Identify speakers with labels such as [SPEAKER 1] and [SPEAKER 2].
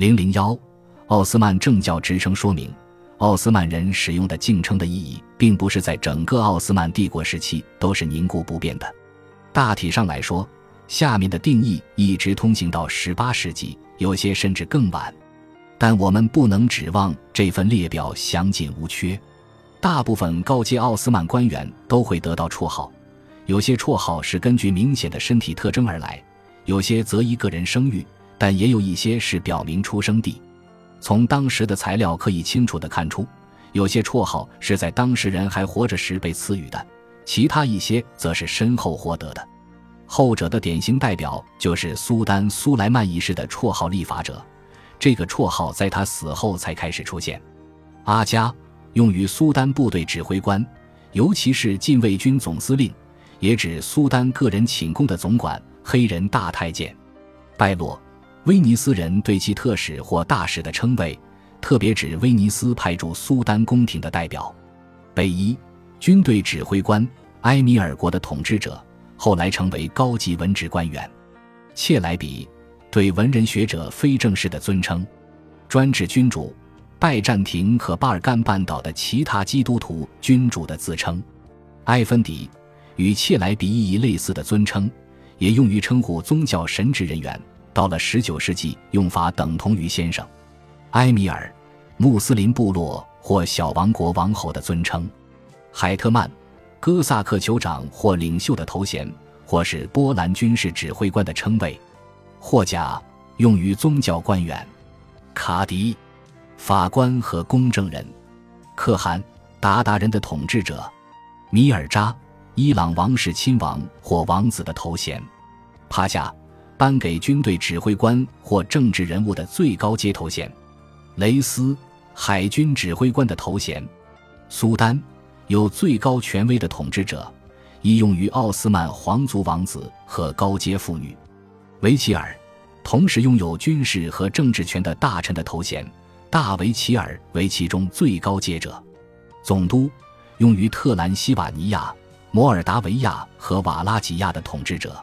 [SPEAKER 1] 零零幺，奥斯曼政教职称说明，奥斯曼人使用的敬称的意义，并不是在整个奥斯曼帝国时期都是凝固不变的。大体上来说，下面的定义一直通行到十八世纪，有些甚至更晚。但我们不能指望这份列表详尽无缺。大部分高阶奥斯曼官员都会得到绰号，有些绰号是根据明显的身体特征而来，有些则依个人声誉，但也有一些是表明出生地。从当时的材料可以清楚地看出，有些绰号是在当事人还活着时被赐予的，其他一些则是身后获得的。后者的典型代表就是苏丹苏莱曼一世的绰号“立法者”，这个绰号在他死后才开始出现。阿加。用于苏丹部队指挥官，尤其是禁卫军总司令，也指苏丹个人寝宫的总管黑人大太监。拜洛，威尼斯人对其特使或大使的称谓，特别指威尼斯派驻苏丹宫廷的代表。贝伊，军队指挥官，埃米尔国的统治者，后来成为高级文职官员。切莱比，对文人学者非正式的尊称，专指君主。拜占庭和巴尔干半岛的其他基督徒君主的自称，埃芬迪与切莱比意义类似的尊称，也用于称呼宗教神职人员。到了十九世纪，用法等同于先生。埃米尔，穆斯林部落或小王国王侯的尊称。海特曼，哥萨克酋长或领袖的头衔，或是波兰军事指挥官的称谓。霍甲，用于宗教官员。卡迪。法官和公证人，可汗鞑靼人的统治者，米尔扎伊朗王室亲王或王子的头衔，帕夏颁给军队指挥官或政治人物的最高阶头衔，雷斯海军指挥官的头衔，苏丹有最高权威的统治者，亦用于奥斯曼皇族王子和高阶妇女，维齐尔同时拥有军事和政治权的大臣的头衔。大维齐尔为其中最高阶者，总督用于特兰西瓦尼亚、摩尔达维亚和瓦拉吉亚的统治者。